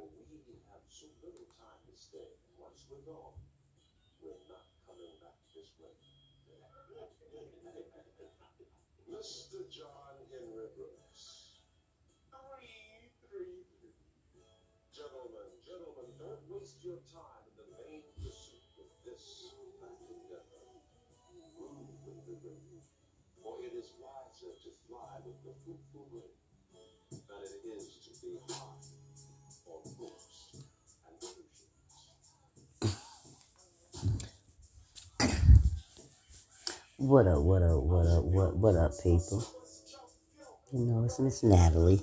We have so little time to stay. Once we're gone, we're not coming back this way. Mr. John Henry Brooks. Three, three, three. Gentlemen, gentlemen, don't waste your time in the vain pursuit of this back together. Move with the wind, for it is wiser to fly with the fruitful wind than it is to be high What up, what up, what up, what what up, people? You know, it's Miss Natalie.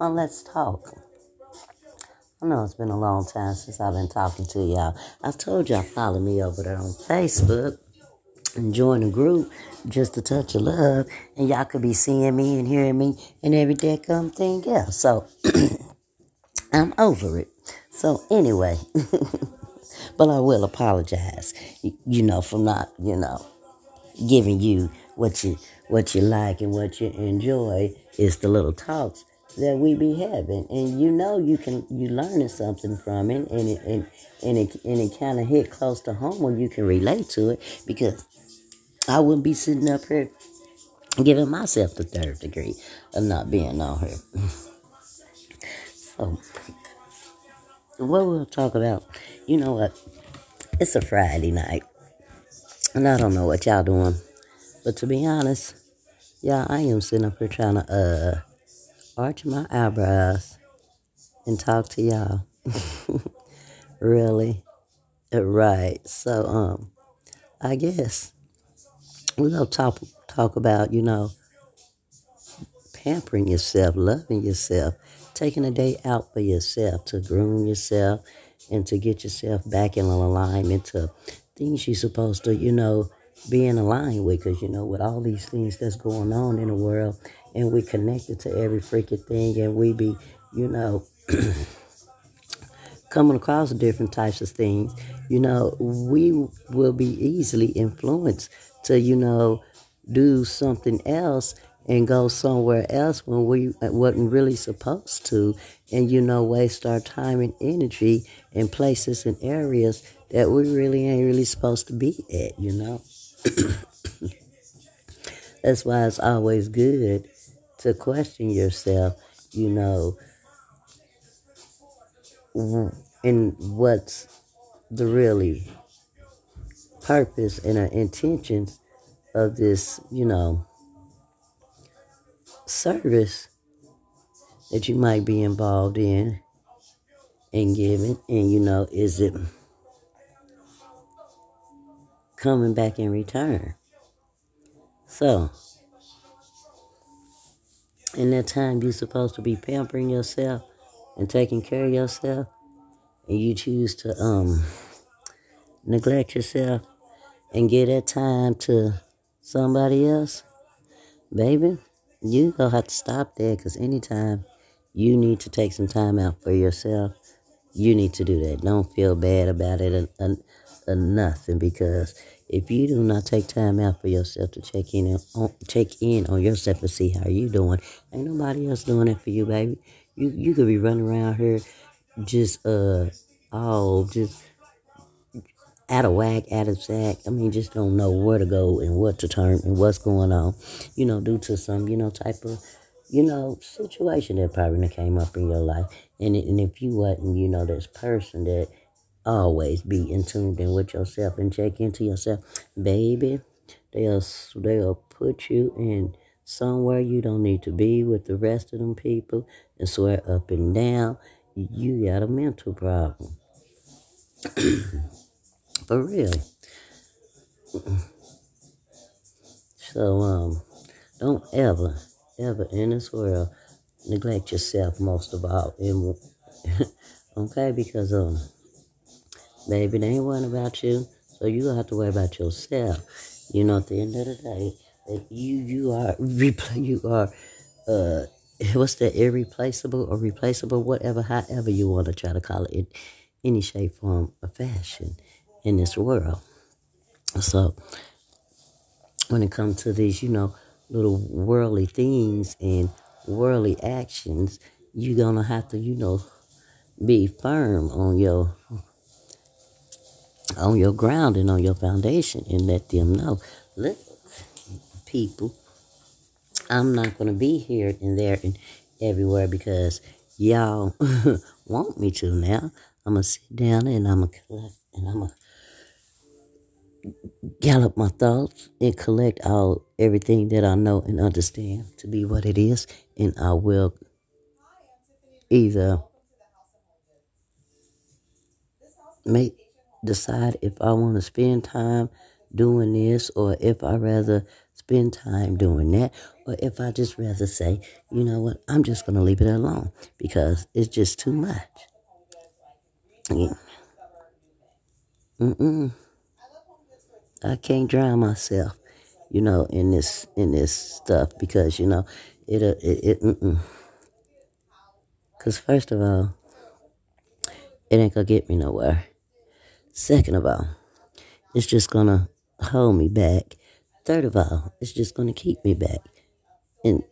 On Let's Talk. I know it's been a long time since I've been talking to y'all. I told y'all follow me over there on Facebook and join the group just a touch of love, and y'all could be seeing me and hearing me and every come thing else. So I'm over it. So anyway, but I will apologize, you know, for not, you know, giving you what you what you like and what you enjoy is the little talks that we be having and you know you can you learning something from it and it and, and it and it kind of hit close to home when you can relate to it because I wouldn't be sitting up here giving myself the third degree of not being on here. So what we'll talk about, you know what? It's a Friday night. And I don't know what y'all doing. But to be honest, yeah, I am sitting up here trying to uh arch my eyebrows and talk to y'all. really? Uh, Right. So um I guess gonna talk talk about, you know, pampering yourself, loving yourself, taking a day out for yourself to groom yourself and to get yourself back in alignment to things you're supposed to, you know, be in line with. Because, you know, with all these things that's going on in the world and we connected to every freaking thing and we be, you know, coming across different types of things, you know, we will be easily influenced to, you know, do something else and go somewhere else when we uh, wasn't really supposed to. And you know waste our time and energy in places and areas that we really ain't really supposed to be at you know? That's why it's always good to question yourself you know in what's the really purpose and our intentions of this you know service that you might be involved in and giving and you know is it coming back in return? So in that time you're supposed to be pampering yourself and taking care of yourself. And you choose to um neglect yourself and give that time to somebody else. Baby you gonna have to stop there because anytime you need to take some time out for yourself you need to do that. Don't feel bad about it or, or nothing because if you do not take time out for yourself to check in on check in on yourself and see how you doing, ain't nobody else doing it for you, baby. You you could be running around here just uh all just out of whack, out of sack. I mean, just don't know where to go and what to turn and what's going on. You know, due to some you know type of you know situation that probably came up in your life. And and if you wasn't, you know, this person that always be in tune in with yourself and check into yourself, baby, they'll they'll put you in somewhere you don't need to be with the rest of them people and swear up and down you got a mental problem for real. So um, don't ever ever in this world neglect yourself most of all. Okay, because um, baby, they ain't worrying about you, so you gonna have to worry about yourself. You know, at the end of the day, you you are you are uh, what's that irreplaceable or replaceable, whatever, however you want to try to call it, in any shape, form, or fashion in this world. So when it comes to these, you know, little worldly things and worldly actions, you're gonna have to, you know, be firm on your on your ground and on your foundation and let them know, look, people, I'm not gonna be here and there and everywhere because y'all want me to now. I'm gonna sit down and I'm gonna collect and I'm gonna gallop my thoughts and collect all everything that I know and understand to be what it is, and I will either make decide if I want to spend time doing this or if I rather spend time doing that or if I just rather say, you know what, I'm just going to leave it alone because it's just too much. Yeah. Mm-mm. I can't drown myself, you know, in this in this stuff because you know it uh, it, it Cause first of all, it ain't gonna get me nowhere. Second of all, it's just gonna hold me back. Third of all, it's just gonna keep me back. And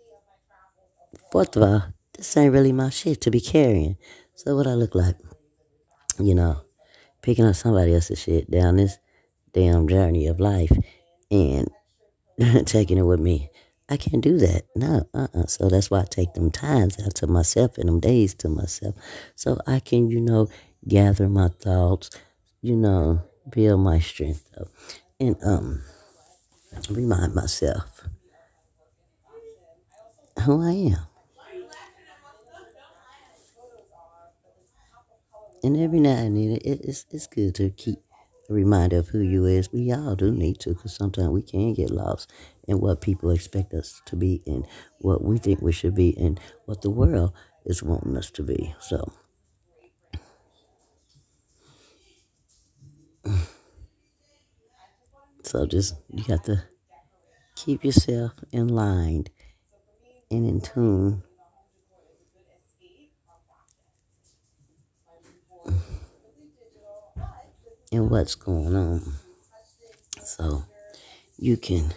fourth of all, this ain't really my shit to be carrying. So what I look like, you know, picking up somebody else's shit down this damn journey of life and taking it with me. I can't do that. No, uh-uh. So that's why I take them times out to myself and them days to myself. So I can, you know, gather my thoughts, you know, build my strength up and um remind myself who I am. And every now and then, it, it's, it's good to keep a reminder of who you is. We all do need to because sometimes we can get lost in what people expect us to be and what we think we should be and what the world is wanting us to be. So, so just you got to keep yourself in line and in tune and what's going on. So you can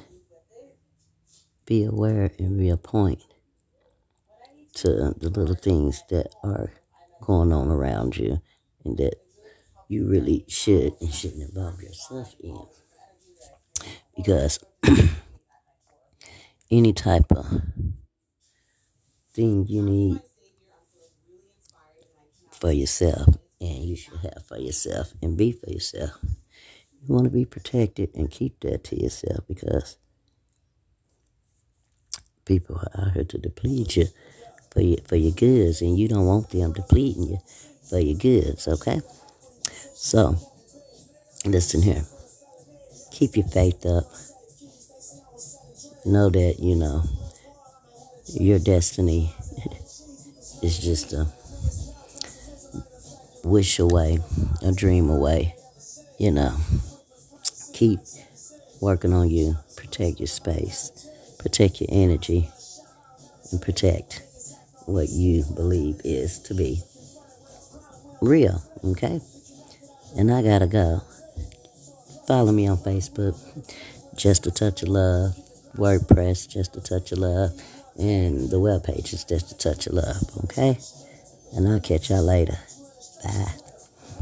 be aware and reappoint to the little things that are going on around you and that you really should and shouldn't involve yourself in. Because any type of thing you need for yourself and you should have for yourself and be for yourself. You want to be protected and keep that to yourself because people are out here to deplete you for your, for your goods and you don't want them depleting you for your goods, okay? So, listen here. Keep your faith up. Know that, you know, your destiny is just a wish away, a dream away. You know, keep working on you. Protect your space, protect your energy, and protect what you believe is to be real. Okay? And I gotta go. Follow me on Facebook, Just a Touch of Love, WordPress, Just a Touch of Love, and the webpage is Just a Touch of Love. Okay? And I'll catch y'all later. Bye.